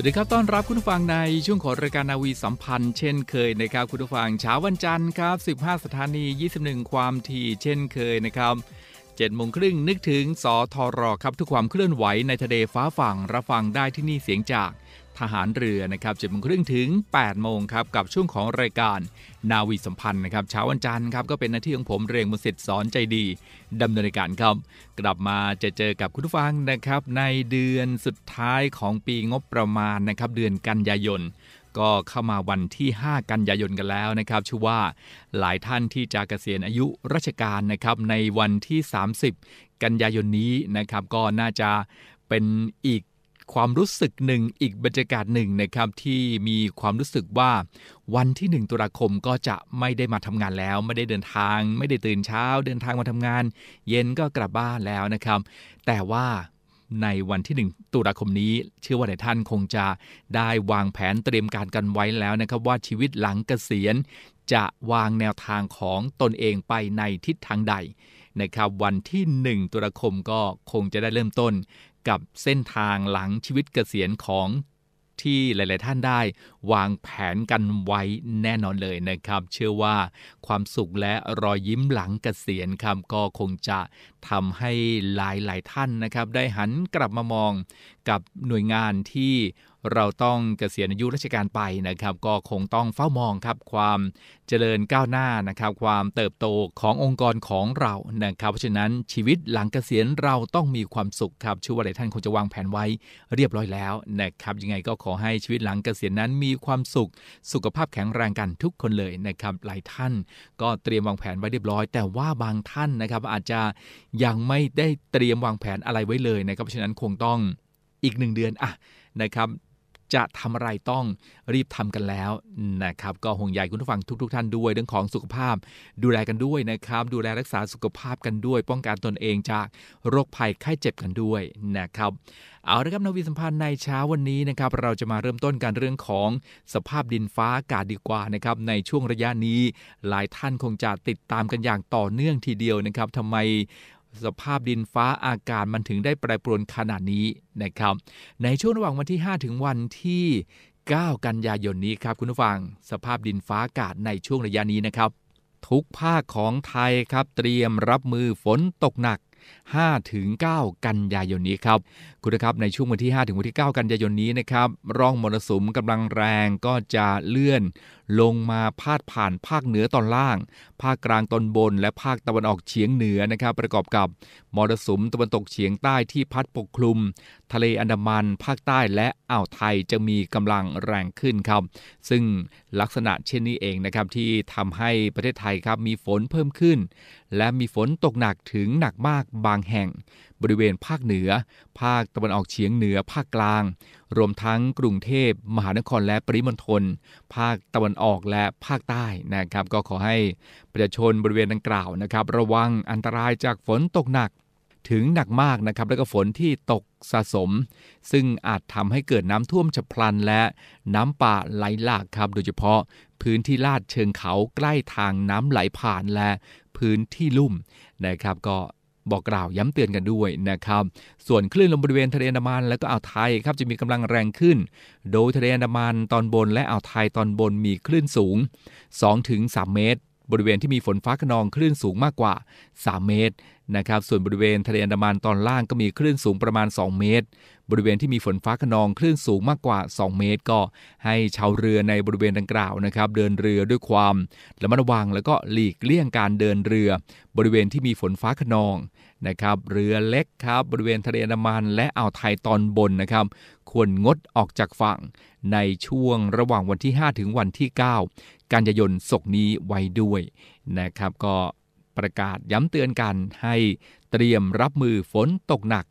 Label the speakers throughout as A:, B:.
A: วัสดีครับ ต้อนรับคุณผู้ฟังในช่วงของรายการนาวีสัมพันธ์เช่นเคยนะครับ คุณผู้ฟังเช้าวันจันทร์ครับ 15 สถานี 21 ความถี่เช่นเคยนะครับ7โมงครึ่งนึกถึงสทรครับ ทุกความเคลื่อนไหวในทะเลฟ้าฝั่งรับฟังได้ที่นี่เสียงจาก ทหารเรือนะครับ7โมงครึ่งถึง8โมงครับกับช่วงของรายการนาวีสัมพันธ์นะครับเช้าวันจันทร์ครับก็เป็นหน้าที่ของผมเรียงมุสิตสอนใจดีดำเนินรายการครับ กลับมาจะเจอกับคุณผู้ฟังนะครับในเดือนสุดท้ายของปีงบประมาณนะครับเดือนกันยายนก็เข้ามาวันที่ 5 กันยายนกันแล้วนะครับชื่อว่าหลายท่านที่จะเกษียณอายุราชการนะครับในวันที่ 30 กันยายนนี้นะครับก็น่าจะเป็นอีก ความรู้สึกหนึ่งอีกบรรยากาศหนึ่งนะครับที่มีความรู้สึกว่าวันที่1ตุลาคมก็จะไม่ได้มาทำงานแล้ว ไม่ได้เดินทาง ไม่ได้ตื่นเช้า เดินทางมาทำงาน เย็นก็กลับบ้านแล้วนะครับ แต่ว่าในวันที่ 1 ตุลาคมนี้ เชื่อว่าหลายท่านคงจะได้วางแผนเตรียมการกันไว้แล้วนะครับ ว่าชีวิตหลังเกษียณ จะวางแนวทางของตนเองไปในทิศทางใดนะครับวันที่ 1 ตุลาคมก็คงจะได้เริ่มต้น กับเส้นทางหลังชีวิตเกษียณของที่หลาย ๆ ท่านได้ วางแผนกันไว้แน่นอนเลยนะครับ เชื่อว่าความสุขและรอยยิ้มหลังเกษียณครับก็คงจะทำให้หลาย ๆ ท่านนะครับ ได้หันกลับมามองกับหน่วยงานที่ เราต้องเกษียณอายุราชการไปนะครับ ก็คงต้องเฝ้ามองครับความเจริญก้าวหน้านะครับ ความเติบโตขององค์กรของเรานะครับเพราะฉะนั้นชีวิตหลังเกษียณเราต้องมีความสุขครับชื่อว่าหลายท่านคงจะวางแผนไว้เรียบร้อยแล้วนะครับยังไงก็ขอให้ชีวิตหลังเกษียณนั้นมีความสุข สุขภาพแข็งแรงกันทุกคนเลยนะครับหลายท่านก็เตรียมวางแผนไว้เรียบร้อย แต่ว่าบางท่านนะครับอาจจะยังไม่ได้เตรียมวางแผนอะไรไว้เลยนะครับเพราะฉะนั้นคงต้องอีกหนึ่งเดือนอะนะครับ จะทำอะไรต้องรีบทำกันแล้วนะครับ ก็ห่วงใยคุณผู้ฟังทุก ๆทท่านด้วยเรื่องของสุขภาพ ดูแลกันด้วยนะครับ ดูแลรักษาสุขภาพกันด้วย ป้องกันตนเองจากโรคภัยไข้เจ็บกันด้วยนะครับเอาละครับนวีสัมพันธ์ในเช้าวันนี้นะครับ เราจะมาเริ่มต้นกันเรื่องของสภาพดินฟ้าอากาศดีกว่านะครับ ในช่วงระยะนี้ หลายท่านคงจะติดตามกันอย่างต่อเนื่องทีเดียวนะครับทำไม สภาพดินฟ้าอากาศมันถึงได้แปรปรวนขนาดนี้นะครับ ในช่วงระหว่างวันที่ 5 ถึงวันที่ 9 กันยายนนี้ครับคุณผู้ฟัง สภาพดินฟ้าอากาศในช่วงระยะนี้นะครับ ทุกภาคของไทยครับเตรียมรับมือฝนตกหนัก5ถึง9กันยายนนี้ครับคุณครับในช่วงวันที่ 5 ถึงวันที่ 9 กันยายนนี้นะครับร่องมรสุมกำลังแรงก็จะเลื่อน ลงมาพาดผ่านภาคเหนือตอนล่าง ภาคกลางตอนบน และภาคตะวันออกเฉียงเหนือนะครับ ประกอบกับมรสุมตะวันตกเฉียงใต้ที่พัดปกคลุม ทะเลอันดามัน ภาคใต้และอ่าวไทยจะมีกำลังแรงขึ้นครับ ซึ่งลักษณะเช่นนี้เองนะครับที่ทำให้ประเทศไทยครับมีฝนเพิ่มขึ้น และมีฝนตกหนักถึงหนักมากบางแห่ง บริเวณภาคเหนือ ภาคตะวันออกเฉียงเหนือ ภาคกลาง รวมทั้งกรุงเทพมหานครและปริมณฑลภาคตะวันออกและภาคใต้นะครับ ก็ขอให้ประชาชนบริเวณดังกล่าวนะครับ ระวังอันตรายจากฝนตกหนักถึงหนักมากนะครับ แล้วก็ฝนที่ตกสะสม ซึ่งอาจทำให้เกิดน้ำท่วมฉับพลันและน้ำป่าไหลหลากครับ โดยเฉพาะพื้นที่ลาดเชิงเขาใกล้ทางน้ำไหลผ่านและพื้นที่ลุ่มนะครับ ก็ บอกกล่าวย้ำเตือนกันด้วยนะครับ ส่วนคลื่นลมบริเวณทะเลอันดามันและก็อ่าวไทยครับจะมีกำลังแรงขึ้น โดยทะเลอันดามันตอนบนและอ่าวไทยตอนบนมีคลื่นสูง 2-3 เมตร บริเวณที่มีฝนฟ้าขนองคลื่นสูงมากกว่า 3 เมตร นะครับส่วนบริเวณทะเลอันดามันตอนล่างก็มีคลื่นสูงประมาณ 2 เมตร บริเวณที่มีฝนฟ้าขนองคลื่นสูงมากกว่า 2 เมตร ก็ให้ชาวเรือในบริเวณดังกล่าวนะครับเดินเรือด้วยความระมัดระวังแล้วก็หลีกเลี่ยงการเดินเรือ บริเวณที่มีฝนฟ้าขนองนะครับเรือเล็กครับบริเวณทะเลอันดามันและอ่าวไทยตอนบนนะครับควรงดออกจากฝั่งในช่วงระหว่างวันที่ 5 ถึงวันที่ 9 กันยายนศกนี้ไว้ด้วยนะครับก็ ประกาศย้ำเตือนกันให้เตรียมรับมือฝนตกหนัก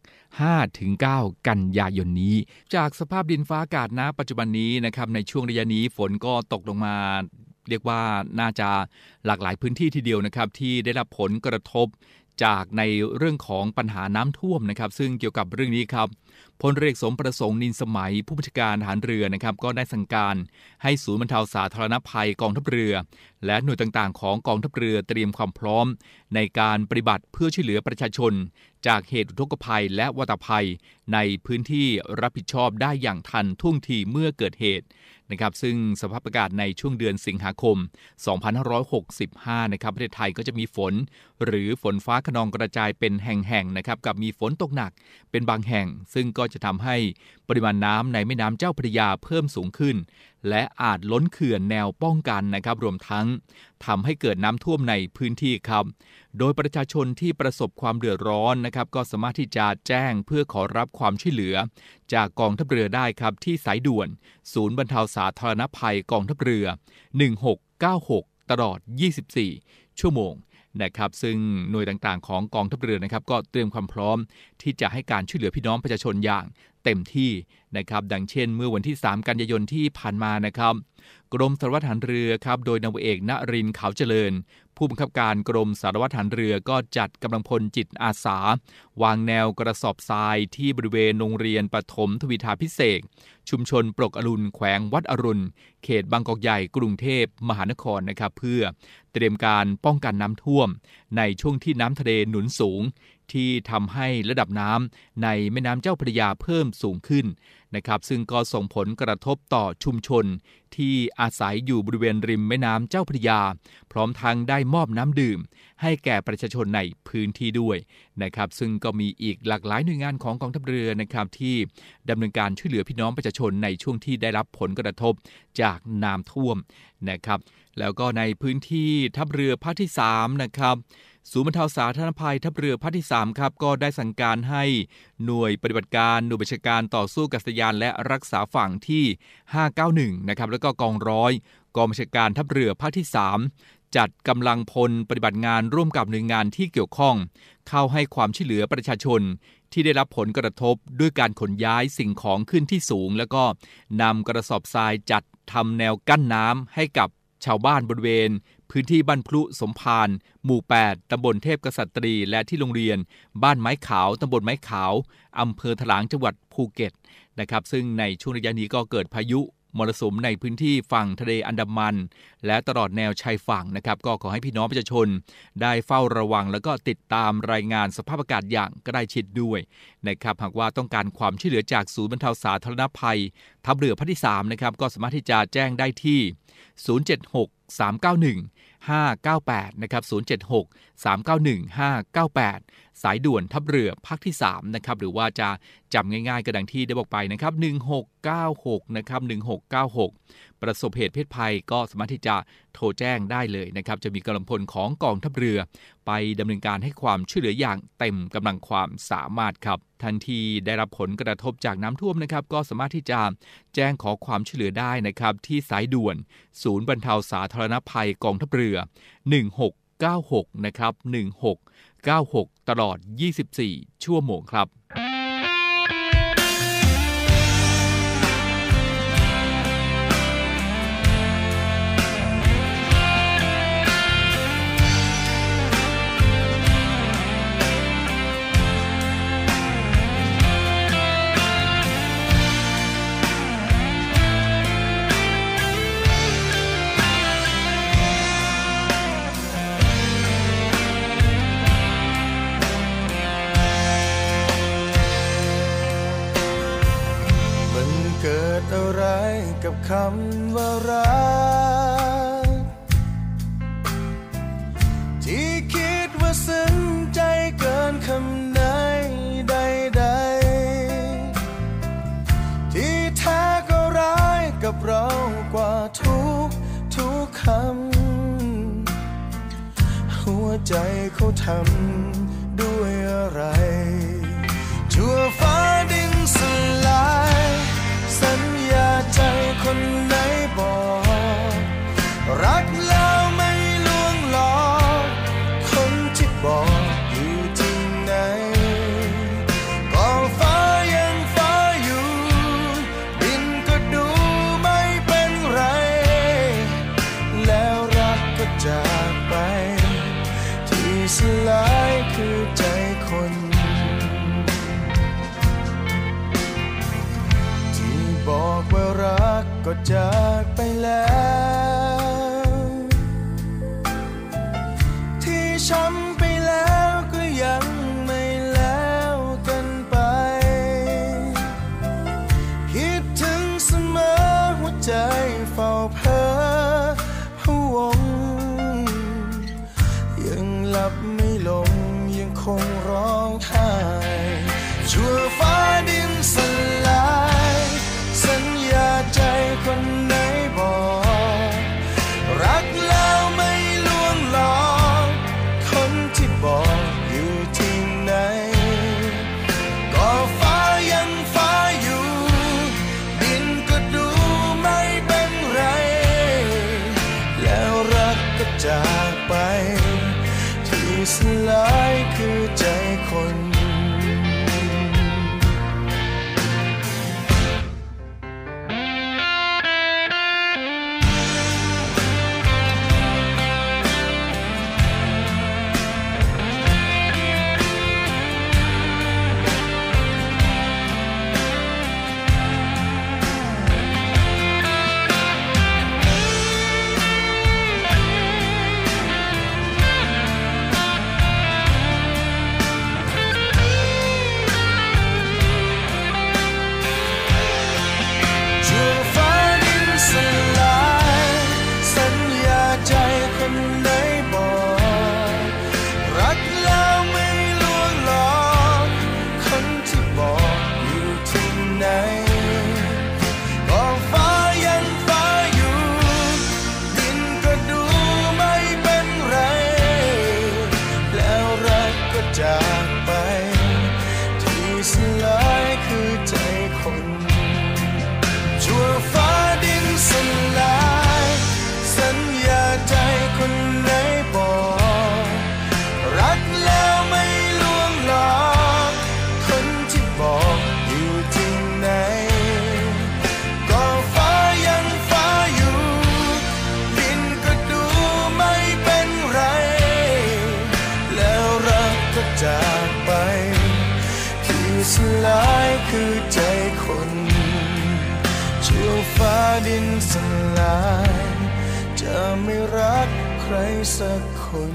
A: 5-9 กันยายนนี้ จากสภาพดินฟ้าอากาศณปัจจุบันนี้นะครับในช่วงระยะนี้ฝนก็ตกลงมาเรียกว่าน่าจะหลากหลายพื้นที่ทีเดียวนะครับที่ได้รับผลกระทบ จากในเรื่องของปัญหาน้ำท่วมนะครับ ซึ่งเกี่ยวกับเรื่องนี้ครับพลเรือสมประสงค์นินสมัย ผู้บัญชาการทหารเรือนะครับ ก็ได้สั่งการให้ศูนย์บรรเทาสาธารณภัยกองทัพเรือ และหน่วยต่างๆ ของกองทัพเรือเตรียมความพร้อม ในการปฏิบัติเพื่อช่วยเหลือประชาชน จากเหตุอุทกภัยและวัตภัย ในพื้นที่รับผิดชอบได้อย่างทันท่วงทีเมื่อเกิดเหตุ นะครับซึ่งสภาพอากาศในช่วงเดือนสิงหาคม 2565 นะครับประเทศไทยก็จะมีฝน หรือฝนฟ้าขนองกระจายเป็นแห่งๆนะครับกับมีฝนตกหนักเป็นบางแห่ง ซึ่งก็จะทำให้ ปริมาณน้ำในแม่น้ำเจ้าพระยาเพิ่มสูงขึ้น และอาจล้นเขื่อนแนวป้องกันนะครับ รวมทั้งทำให้เกิดน้ำท่วมในพื้นที่ครับ โดยประชาชนที่ประสบความเดือดร้อนนะครับ ก็สามารถที่จะแจ้งเพื่อขอรับความช่วยเหลือ จากกองทัพเรือได้ครับที่สายด่วน ศูนย์บรรเทาสาธารณภัยกองทัพเรือ 1696 ตลอด 24 ชั่วโมง นะครับซึ่งหน่วยต่างๆ ของกองทัพเรือนะครับ ก็เตรียมความพร้อมที่จะให้การช่วยเหลือพี่น้องประชาชนอย่างเต็มที่นะครับ ดังเช่น เมื่อวันที่ 3 กันยายนที่ผ่านมานะครับ กรมสารวัตรฐานเรือครับ โดยนาวเอกณรินเขาเจริญ ผู้บังคับการกรมสารวัตรฐานเรือก็จัดกำลังพลจิตอาสา วางแนวกระสอบทรายที่บริเวณโรงเรียนปฐมทวีทาพิเศษ ชุมชนปลกอรุณแขวงวัดอรุณ เขตบางกอกใหญ่กรุงเทพมหานครนะครับเพื่อเตรียมการป้องกันน้ำท่วม ในช่วงที่น้ำทะเลหนุนสูง ที่ทำให้ระดับน้ำในแม่น้ำเจ้าพระยาเพิ่มสูงขึ้นนะครับซึ่งก็ส่งผลกระทบต่อชุมชน ที่อาศัยอยู่บริเวณริมแม่น้ำเจ้าพระยา พร้อมทั้งได้มอบน้ำดื่ม ให้แก่ประชาชนในพื้นที่ด้วยนะครับซึ่งก็มีอีกหลากหลายหน่วยงานของกองทัพเรือนะครับที่ดำเนินการช่วยเหลือพี่น้องประชาชนในช่วงที่ได้รับผลกระทบจากน้ำท่วมนะครับแล้วก็ในพื้นที่ทัพเรือภาคที่3นะครับ ศูนย์บรรเทาสาธารณภัยทัพเรือภาคที่ 3 ครับ ก็ได้สั่งการให้หน่วยปฏิบัติการหน่วยบัญชาการต่อสู้กัษยานและรักษาฝั่งที่ 591 นะครับ แล้วก็กองร้อยกองบัญชาการทัพเรือภาคที่ 3 จัดกำลังพลปฏิบัติงานร่วมกับหน่วยงานที่เกี่ยวข้อง เข้าให้ความช่วยเหลือประชาชนที่ได้รับผลกระทบด้วยการขนย้ายสิ่งของขึ้นที่สูง แล้วก็นำกระสอบทรายจัดทำแนวกั้นน้ำให้กับชาวบ้านบริเวณ พื้นที่บ้านพลุสมพานหมู่ 8 ตำบลเทพกษัตรี และที่โรงเรียน บ้านไม้ขาว ตำบลไม้ขาว อำเภอถลางจังหวัดภูเก็ตนะครับ ซึ่งในช่วงระยะนี้ก็เกิดพายุมรสุมในพื้นที่ฝั่งทะเลอันดามัน และตลอดแนวชายฝั่งนะครับ ก็ขอให้พี่น้องประชาชน ได้เฝ้าระวังแล้วก็ติดตามรายงานสภาพอากาศอย่างใกล้ชิดด้วยนะครับหากว่าต้องการความช่วยเหลือจากศูนย์บรรเทาสาธารณภัย ทัพเรือพที่3นะครับก็สามารถที่จะแจ้งได้ที่ 076 391 598 นะครับ 076 391 598 สายด่วนทัพเรือภาคที่3นะครับหรือว่าจะจำง่ายๆกระดังที่ได้บอกไปนะครับ1696นะครับ1696 ประสบเหตุเพศภัยก็สามารถที่จะโทรแจ้งได้เลยนะครับจะมีกำลังพลของกองทัพเรือ ไปดำเนินการให้ความช่วยเหลืออย่างเต็มกำลังความสามารถครับทันทีได้รับผลกระทบจากน้ำท่วมนะครับก็สามารถที่จะแจ้งขอความช่วยเหลือได้นะครับที่สายด่วน ศูนย์บรรเทาสาธารณภัยกองทัพเรือ 1696 นะครับ 96 ตลอด 24 ชั่วโมงครับ
B: ใจเขาทำด้วยอะไร ชั่วฟ้าดินสลาย สัญญาใจคน ช้ำ สักคน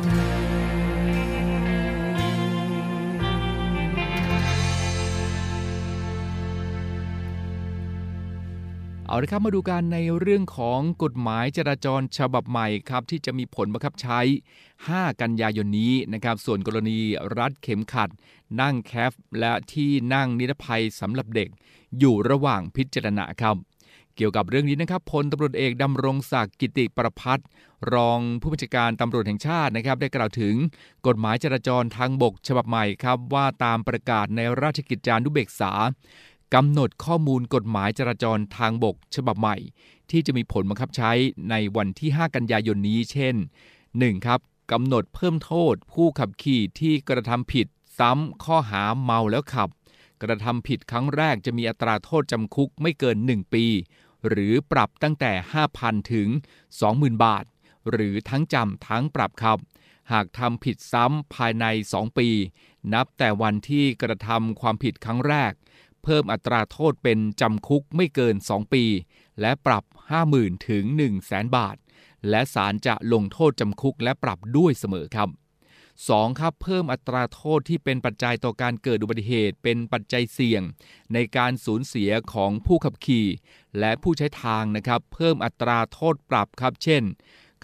B: เอาละครั
A: บมาดูกันในเรื่องของกฎหมายจราจรฉบับใหม่ครับที่จะมีผลบังคับใช้ 5 กันยายนนี้นะครับส่วนกรณีรัดเข็มขัด นั่งแคฟและที่นั่งนิรภัยสำหรับเด็ก อยู่ระหว่างพิจารณาครับ เกี่ยวกับเรื่องนี้นะครับพลตำรวจเอกดำรงศักดิ์กิติประพัฒน์รองผู้บัญชาการตำรวจแห่งชาตินะครับ ได้กล่าวถึงกฎหมายจราจรทางบกฉบับใหม่ครับ ว่าตามประกาศในราชกิจจานุเบกษากำหนดข้อมูลกฎหมายจราจรทางบก ฉบับใหม่ ที่จะมีผลบังคับใช้ในวันที่ 5 กันยายนนี้ เช่น 1. ครับกำหนดเพิ่มโทษ ผู้ขับขี่ที่กระทำผิด ซ้ำข้อหาเมาแล้วขับ กระทำผิดครั้งแรกจะมีอัตราโทษจำคุกไม่เกิน 1 ปี หรือปรับตั้งแต่ 5,000 ถึง 20,000 บาท หรือทั้งจำทั้งปรับครับ หากทำผิดซ้ำภายใน 2 ปี นับแต่วันที่กระทำความผิดครั้งแรก เพิ่มอัตราโทษเป็นจำคุกไม่เกิน 2 ปี และปรับ 50,000 ถึง 100,000บาท และศาลจะลงโทษจำคุกและปรับด้วยเสมอครับ 2. ครับเพิ่มอัตราโทษที่เป็นปัจจัยต่อการเกิดอุบัติเหตุ เป็นปัจจัยเสี่ยง ในการสูญเสียของผู้ขับขี่ และผู้ใช้ทางนะครับ เพิ่มอัตราโทษปรับครับ เช่น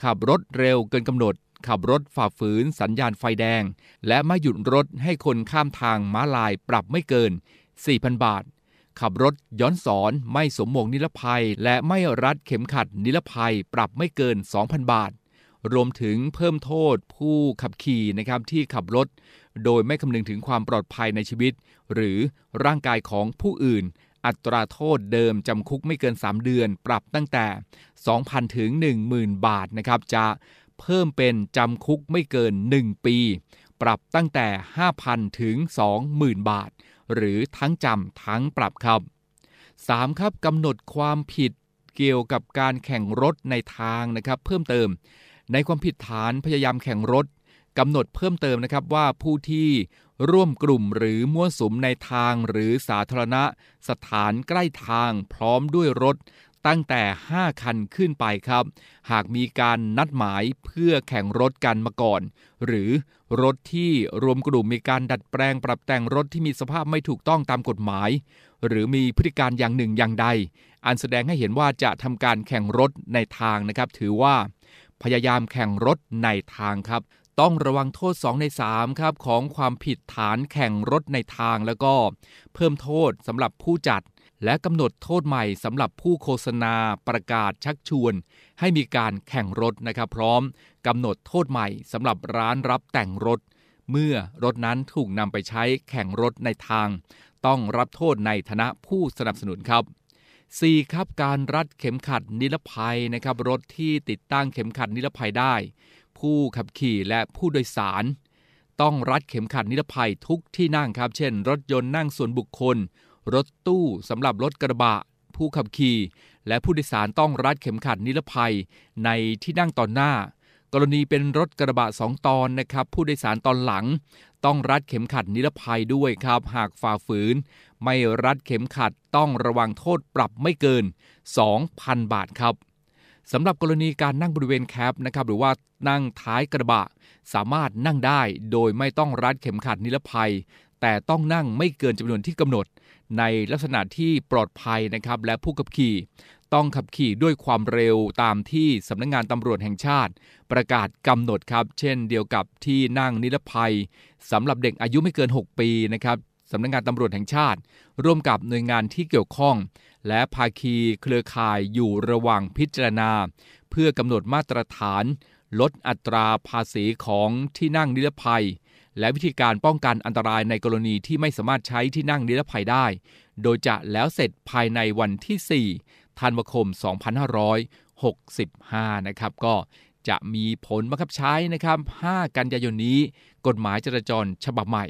A: ขับรถเร็วเกินกำหนด ขับรถฝ่าฝืนสัญญาณไฟแดง และไม่หยุดรถให้คนข้ามทางม้าลายปรับไม่เกิน 4,000 บาทขับรถย้อนสอนไม่สมมวกนิรภัย และไม่รัดเข็มขัดนิรภัยปรับไม่เกิน 2,000 บาท รวมถึงเพิ่มโทษผู้ขับขี่นะครับที่ขับรถ โดยไม่คำนึงถึงความปลอดภัยในชีวิต หรือร่างกายของผู้อื่น อัตราโทษเดิมจำคุกไม่เกิน 3 เดือน ปรับตั้งแต่ 2,000 ถึง 10,000 บาทนะครับจะเพิ่มเป็นจำคุกไม่เกิน 1 ปี ปรับตั้งแต่ 5,000 ถึง 20,000 บาท หรือทั้งจำทั้งปรับครับ 3. ครับกำหนดความผิดเกี่ยวกับการแข่งรถในทางนะครับ เพิ่มเติม ในความผิดฐานพยายามแข่งรถกำหนดเพิ่มเติมนะครับว่าผู้ที่ร่วมกลุ่มหรือมั่วสุมในทางหรือสาธารณะ สถานใกล้ทางพร้อมด้วยรถ ตั้งแต่ 5 คันขึ้นไปครับ หากมีการนัดหมายเพื่อแข่งรถกันมาก่อน หรือรถที่รวมกลุ่มมีการดัดแปลงปรับแต่งรถที่มีสภาพไม่ถูกต้องตามกฎหมาย หรือมีพฤติการอย่างหนึ่งอย่างใด อันแสดงให้เห็นว่าจะทำการแข่งรถในทางนะครับ ถือว่า พยายามแข่งรถในทางครับ ต้องระวังโทษ 2 ใน 3 ครับ ของความผิดฐานแข่งรถในทางแล้วก็เพิ่มโทษสำหรับผู้จัด และกำหนดโทษใหม่สำหรับผู้โฆษณาประกาศชักชวน ให้มีการแข่งรถนะครับ พร้อมกำหนดโทษใหม่สำหรับร้านรับแต่งรถ เมื่อรถนั้นถูกนำไปใช้แข่งรถในทาง ต้องรับโทษในฐานะผู้สนับสนุนครับ 4. ครับการรัดเข็มขัดนิรภัยนะครับรถที่ติดตั้งเข็มขัดนิรภัยได้ ผู้ขับขี่และผู้โดยสาร ต้องรัดเข็มขัดนิรภัยทุกที่นั่งครับเช่น รถยนต์นั่งส่วนบุคคล รถตู้สำหรับรถกระบะ ผู้ขับขี่ และผู้โดยสารต้องรัดเข็มขัดนิรภัยในที่นั่งตอนหน้า กรณีเป็นรถกระบะสองตอนนะครับผู้โดยสารตอนหลัง ต้องรัดเข็มขัดนิรภัยด้วยครับ หากฝ่าฝืน ไม่รัดเข็มขัดต้องระวังโทษปรับไม่เกิน 2,000 บาทครับสำหรับกรณีการนั่งบริเวณแคปนะครับหรือว่านั่งท้ายกระบะ สามารถนั่งได้โดยไม่ต้องรัดเข็มขัดนิรภัย แต่ต้องนั่งไม่เกินจำนวนที่กำหนด ในลักษณะที่ปลอดภัยนะครับและผู้ขับขี่ ต้องขับขี่ด้วยความเร็วตามที่สำนักงงานตำรวจแห่งชาติ ประกาศกำหนดครับ เช่นเดียวกับที่นั่งนิรภัยสำหรับเด็กอายุไม่เกิน 6 ปีนะครับสำนักงงานตำรวจแห่งชาติ ร่วมกับหน่วยงานที่เกี่ยวข้อง และภาคีเครือข่ายอยู่ระหว่างพิจารณา เพื่อกำหนดมาตรฐาน ลดอัตราภาษีของที่นั่งนิรภัย และวิธีการป้องกันอันตรายในกรณีที่ไม่สามารถใช้ที่นั่งนิรภัยได้ โดยจะแล้วเสร็จภายในวันที่ 4 ธันวาคม 2565 นะครับ ก็จะมีผลบังคับใช้นะครับ 5 กันยายนนี้ กฎหมายจราจรฉบับใหม่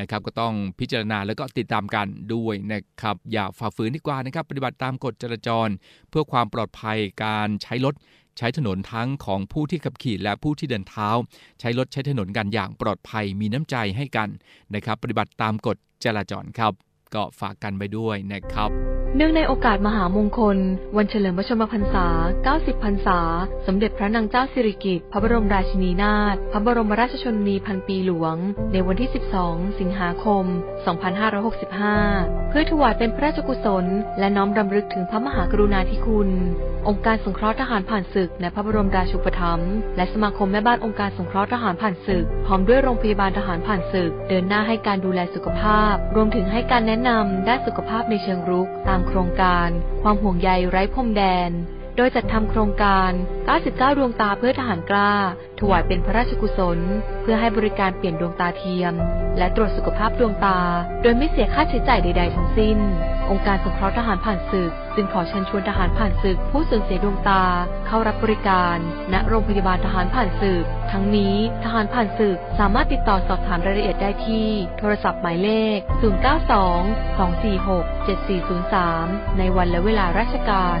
A: นะครับก็ต้องพิจารณาแล้วก็ติดตามกันด้วยนะครับ อย่าฝ่าฝืนดีกว่านะครับ ปฏิบัติตามกฎจราจร เพื่อความปลอดภัยการใช้รถใช้ถนนทั้งของผู้ที่ขับขี่และผู้ที่เดินเท้า ใช้รถใช้ถนนกันอย่างปลอดภัยมีน้ำใจให้กันนะครับ ปฏิบัติตามกฎจราจรครับ ก็ฝากกันไปด้วยนะครับ
C: เนื่องในโอกาสมหามงคล วันเฉลิมพระชนมพรรษา 90 พรรษา สมเด็จพระนางเจ้าสิริกิติ์พระบรมราชินีนาถพระบรมราชชนนีพันปีหลวง ในวันที่ 12 สิงหาคม 2565 เพื่อถวายเป็นพระราชกุศล และน้อมรำลึกถึงพระมหากรุณาธิคุณ องค์การสงเคราะห์ทหารผ่านศึกในพระบรมราชูปถัมภ์และสมาคมแม่บ้านองค์การสงเคราะห์ทหารผ่านศึก พร้อมด้วยโรงพยาบาลทหารผ่านศึก เดินหน้าให้การดูแลสุขภาพ รวมถึงให้การแนะนำด้านสุขภาพในเชิงรุก ตามโครงการ ความห่วงใยไร้พรมแดน โดยจัดทำโครงการ 99 ดวงตาเพื่อทหารกล้า ถวายเป็นพระราชกุศล เพื่อให้บริการเปลี่ยนดวงตาเทียม และตรวจสุขภาพดวงตา โดยไม่เสียค่าใช้จ่ายใด ๆ ทั้งสิ้น องค์การสงเคราะห์ทหารผ่านศึก จึงขอเชิญชวนทหารผ่านศึก ผู้สูญเสียดวงตา เข้ารับบริการ ณ โรงพยาบาลทหารผ่านศึก ทั้งนี้ทหารผ่านศึกสามารถติดต่อสอบถามรายละเอียดได้ที่ โทรศัพท์หมายเลข 092-246-7403 ในวันและเวลาราชการ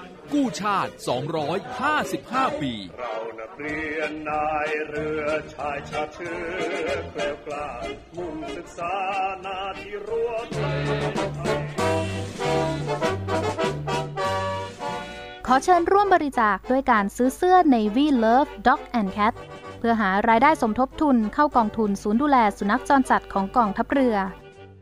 A: กู้ชาติ 255 ปี
D: เรานักเรียนนายเรือชายชาติเชื้อแกล้วกล้ามุ่งศึกษานาที่รั้วไทย
E: ขอเชิญร่วมบริจาคด้วยการซื้อเสื้อ Navy Love Dog and Cat เพื่อหารายได้สมทบทุนเข้ากองทุนศูนย์ดูแลสุนัขจรจัดของกองทัพเรือ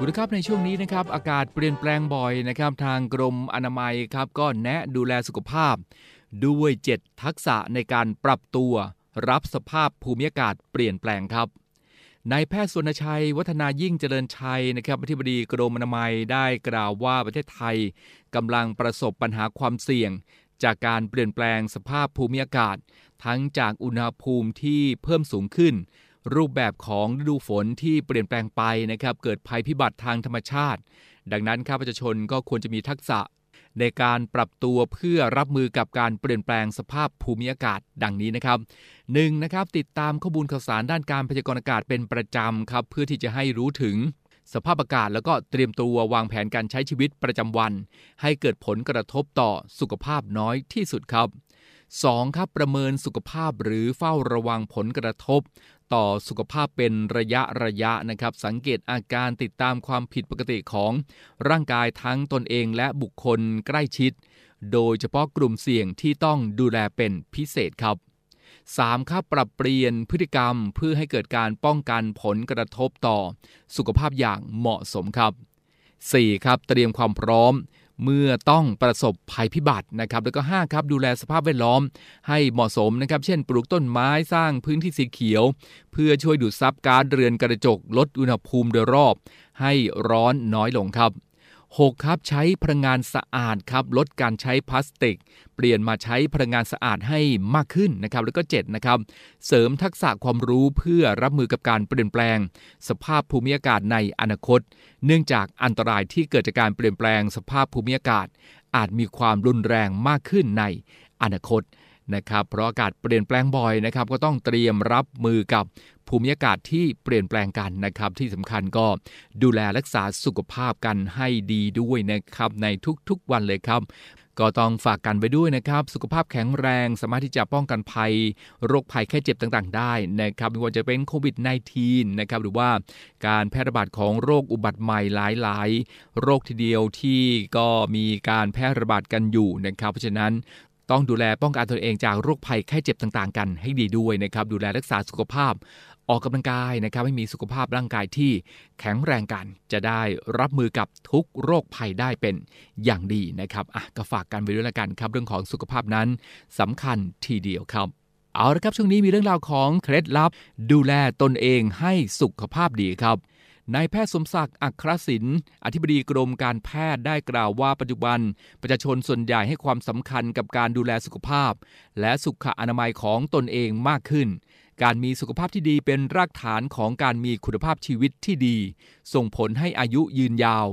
A: คุณครับในช่วงนี้นะครับอากาศเปลี่ยนแปลงบ่อยนะครับ ทางกรมอนามัยครับก็แนะดูแลสุขภาพ ด้วย 7 ทักษะในการปรับตัว รับสภาพภูมิอากาศเปลี่ยนแปลงครับนายแพทย์สุนชัย วัฒนายิ่งเจริญชัยนะครับอธิบดีกรมอนามัยได้กล่าวว่าประเทศไทยกำลังประสบปัญหาความเสี่ยง จากการเปลี่ยนแปลงสภาพภูมิอากาศ ทั้งจากอุณหภูมิที่เพิ่มสูงขึ้น รูปแบบของฤดูฝนที่เปลี่ยนแปลงไปนะครับ เกิดภัยพิบัติทางธรรมชาติ ดังนั้นข้าประชาชนก็ควรจะมีทักษะ ในการปรับตัวเพื่อรับมือกับการเปลี่ยนแปลงสภาพภูมิอากาศดังนี้นะครับ 1. นะครับติดตามข้อมูลข่าวสารด้านการพยากรณ์อากาศเป็นประจำครับ เพื่อที่จะให้รู้ถึงสภาพอากาศแล้วก็เตรียมตัววางแผนการใช้ชีวิตประจำวัน ให้เกิดผลกระทบต่อสุขภาพน้อยที่สุดครับ 2. ครับประเมินสุขภาพหรือเฝ้าระวังผลกระทบ ต่อสุขภาพเป็นระยะระยะนะครับ สังเกตอาการติดตามความผิดปกติของร่างกายทั้งตนเองและบุคคลใกล้ชิด โดยเฉพาะกลุ่มเสี่ยงที่ต้องดูแลเป็นพิเศษครับ 3. ครับปรับเปลี่ยนพฤติกรรมเพื่อให้เกิดการป้องกันผลกระทบต่อ สุขภาพอย่างเหมาะสมครับ 4. ครับเตรียมความพร้อม เมื่อต้องประสบภัยพิบัตินะครับ แล้วก็ 5 ครับ ดูแลสภาพแวดล้อมให้เหมาะสมนะครับ เช่น ปลูกต้นไม้สร้างพื้นที่สีเขียว เพื่อช่วยดูดซับก๊าซเรือนกระจกลดอุณหภูมิโดยรอบ ให้ร้อนน้อยลงครับ 6. ครับใช้พลังงานสะอาดครับลดการใช้พลาสติก เปลี่ยนมาใช้พลังงานสะอาดให้มากขึ้นนะครับแล้วก็7นะครับเสริมทักษะความรู้เพื่อรับมือกับการเปลี่ยนแปลง สภาพภูมิอากาศในอนาคต เนื่องจากอันตรายที่เกิดจากการเปลี่ยนแปลงสภาพภูมิอากาศ อาจมีความรุนแรงมากขึ้นในอนาคต นะครับ เพราะอากาศเปลี่ยนแปลงบ่อยนะครับ ก็ต้องเตรียมรับมือกับภูมิอากาศที่เปลี่ยนแปลงกันนะครับ ที่สำคัญก็ดูแลรักษาสุขภาพกันให้ดีด้วยนะครับ ในทุกๆวันเลยครับก็ต้องฝากกันไปด้วยนะครับ สุขภาพแข็งแรงสามารถที่จะป้องกันภัย โรคภัยแค่เจ็บต่างๆ ได้นะครับไม่ว่าจะเป็นโควิด -19 นะครับหรือว่าการแพร่ระบาดของโรคอุบัติใหม่หลายๆ โรคทีเดียวที่ก็มีการแพร่ระบาดกันอยู่นะครับ เพราะฉะนั้น ต้องดูแลป้องกันตนเองจากโรคภัยไข้เจ็บต่างๆ กันให้ดีด้วยนะครับ ดูแลรักษาสุขภาพ ออกกำลังกายนะครับให้มีสุขภาพร่างกายที่แข็งแรงกัน จะได้รับมือกับทุกโรคภัยได้เป็นอย่างดีนะครับอะก็ฝากกันไว้ด้วยละกันครับ เรื่องของสุขภาพนั้นสำคัญทีเดียวครับเอาละครับช่วงนี้มีเรื่องราวของเคล็ดลับ ดูแลตนเองให้สุขภาพดีครับ นายแพทย์สมศักดิ์อัครศิลป์อธิบดีกรมการแพทย์ได้กล่าวว่าปัจจุบัน ประชาชนส่วนใหญ่ให้ความสำคัญกับการดูแลสุขภาพ และสุขอนามัยของตนเองมากขึ้น การมีสุขภาพที่ดีเป็นรากฐานของการมีคุณภาพชีวิตที่ดี ส่งผลให้อายุยืนยาว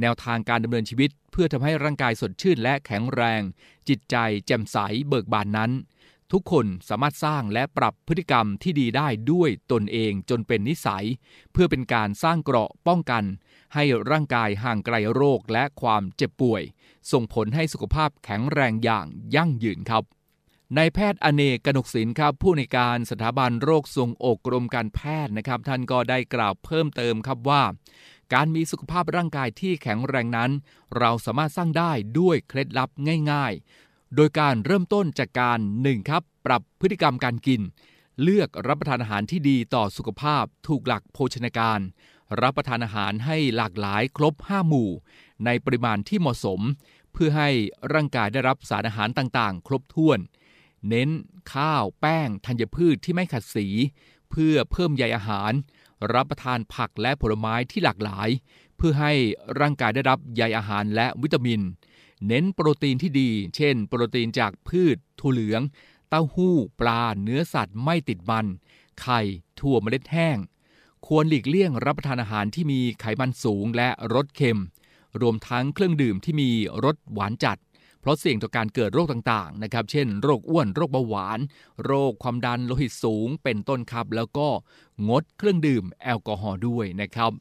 A: แนวทางการดำเนินชีวิต เพื่อทำให้ร่างกายสดชื่นและแข็งแรง จิตใจแจ่มใสเบิกบานนั้น ทุกคนสามารถสร้างและปรับพฤติกรรมที่ดีได้ด้วยตนเองจนเป็นนิสัย เพื่อเป็นการสร้างเกราะป้องกัน ให้ร่างกายห่างไกลโรคและความเจ็บป่วย ส่งผลให้สุขภาพแข็งแรงอย่างยั่งยืนครับนายแพทย์อเนกกนกศิลป์ครับผู้ในการสถาบันโรคทรงอกกรมการแพทย์นะครับ ท่านก็ได้กล่าวเพิ่มเติมครับว่า การมีสุขภาพร่างกายที่แข็งแรงนั้น เราสามารถสร้างได้ด้วยเคล็ดลับง่าย โดยการเริ่มต้นจากการ 1. ครับ ปรับพฤติกรรมการกิน เลือกรับประทานอาหารที่ดีต่อสุขภาพ ถูกหลักโภชนาการ รับประทานอาหารให้หลากหลายครบ 5 หมู่ ในปริมาณที่เหมาะสม เพื่อให้ร่างกายได้รับสารอาหารต่างๆ ครบถ้วน เน้น ข้าว แป้ง ธัญพืชที่ไม่ขัดสี เพื่อเพิ่มใยอาหาร รับประทานผักและผลไม้ที่หลากหลาย เพื่อให้ร่างกายได้รับใยอาหารและวิตามิน เน้นโปรตีนที่ดี เช่น โปรตีนจากพืชถั่วเหลือง เต้าหู้ ปลา เนื้อสัตว์ไม่ติดมัน ไข่ ถั่วเมล็ดแห้ง ควรหลีกเลี่ยงรับประทานอาหารที่มีไขมันสูงและรสเค็ม รวมทั้งเครื่องดื่มที่มีรสหวานจัด เพราะเสี่ยงต่อการเกิดโรคต่างๆ นะครับ เช่น โรคอ้วน โรคเบาหวาน โรคความดันโลหิตสูง เป็นต้นครับ แล้วก็งดเครื่องดื่มแอลกอฮอล์ด้วยนะครับ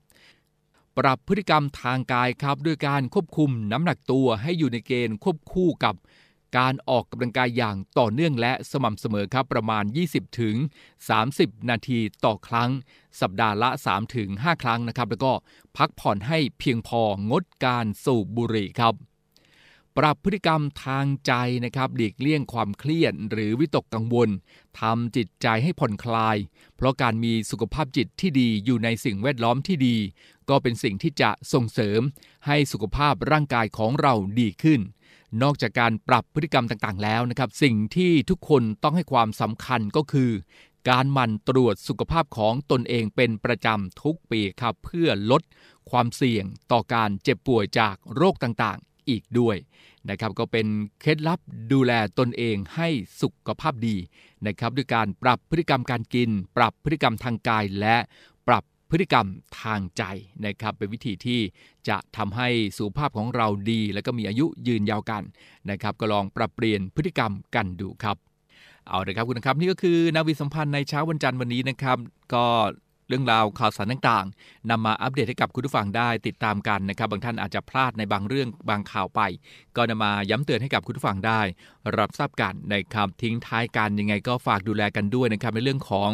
A: ปรับพฤติกรรมทางกายครับด้วยการควบคุมน้ำหนักตัวให้อยู่ในเกณฑ์ควบคู่กับการออกกำลังกายอย่างต่อเนื่องและสม่ำเสมอครับประมาณ 20 ถึง 30 นาทีต่อครั้ง สัปดาห์ละ 3 ถึง 5 ครั้งนะครับ แล้วก็พักผ่อนให้เพียงพองดการสูบบุหรี่ครับ ปรับพฤติกรรมทางใจนะครับหลีกเลี่ยงความเครียดหรือวิตกกังวลทำจิตใจให้ผ่อนคลาย เพราะการมีสุขภาพจิตที่ดีอยู่ในสิ่งแวดล้อมที่ดี ก็เป็นสิ่งที่จะส่งเสริมให้สุขภาพร่างกายของเราดีขึ้น นอกจากการปรับพฤติกรรมต่างๆ แล้วนะครับ สิ่งที่ทุกคนต้องให้ความสำคัญก็คือ การหมั่นตรวจสุขภาพของตนเองเป็นประจำทุกปีครับเพื่อลดความเสี่ยงต่อการเจ็บป่วยจากโรคต่างๆ อีกด้วยนะครับก็เป็นเคล็ดลับดูแลตนเองให้สุขภาพดีนะครับด้วยการปรับพฤติกรรมการกิน ปรับพฤติกรรมทางกายและปรับพฤติกรรมทางใจนะครับเป็นวิธีที่จะทำให้สุขภาพของเราดี และก็มีอายุยืนยาวกันนะครับก็ลองปรับเปลี่ยนพฤติกรรมกันดูครับ เอาละครับคุณครับนี่ก็คือนาวีสัมพันธ์ในเช้าวันจันทร์วันนี้นะครับ ก็ เรื่องราวข่าวสารต่างๆนำมาอัปเดตให้กับคุณผู้ฟังได้ติดตามกันนะครับ บางท่านอาจจะพลาดในบางเรื่องบางข่าวไป ก็นำมาย้ำเตือนให้กับคุณผู้ฟังได้ รับทราบกันนะครับทิ้งท้ายกันยังไงก็ฝากดูแลกันด้วยนะครับในเรื่องของ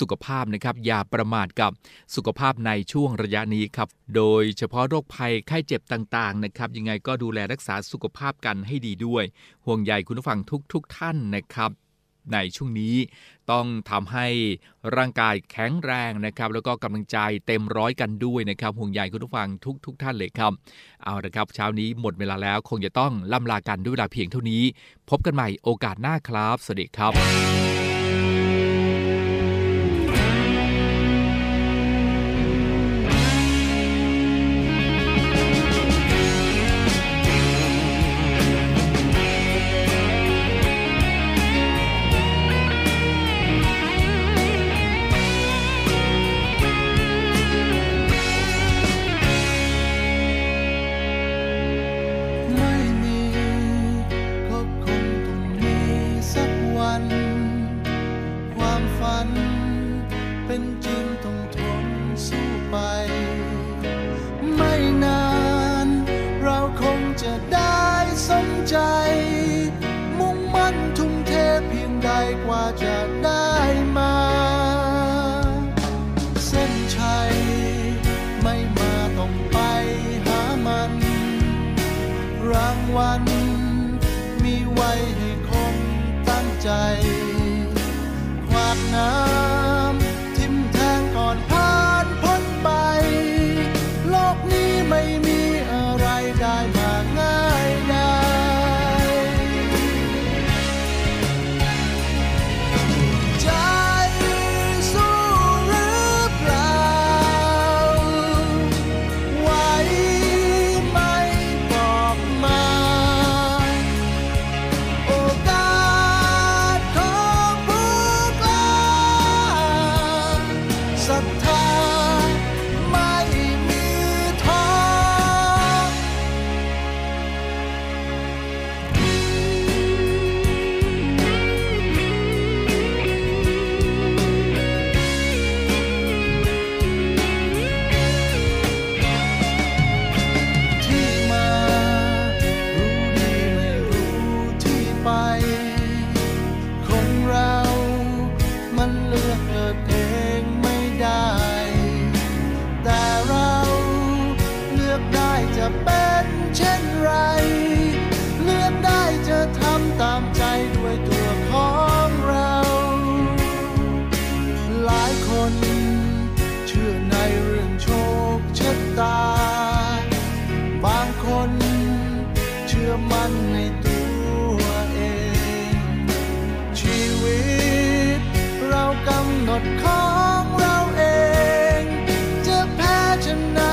A: สุขภาพนะครับอย่าประมาทกับสุขภาพในช่วงระยะนี้ครับโดยเฉพาะโรคภัยไข้เจ็บต่างๆนะครับยังไงก็ดูแลรักษาสุขภาพกันให้ดีด้วย ห่วงใยคุณผู้ฟังทุกๆทท่านนะครับในช่วงนี้ ต้องทำให้ร่างกายแข็งแรงนะครับ แล้วก็กำลังใจเต็มร้อยกันด้วยนะครับห่วงใยคุณผู้ฟังทุกทุกท่านเลยครับ เอาละครับ เช้านี้หมดเวลาแล้วคงจะต้องล่ำลากันด้วยเวลาเพียงเท่านี้ พบกันใหม่โอกาสหน้าครับ สวัสดีครับ
B: เป็นจริงต้องทนสู้ไป ไม่นาน เราคงจะได้สมใจ มุ่งมั่นทุ่มเทเพียงใดกว่าจะได้มา เส้นชัย ไม่มาต้องไปหามัน รางวัลมีไว้ให้คงตั้งใจ ควากน้ำ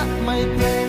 B: ชน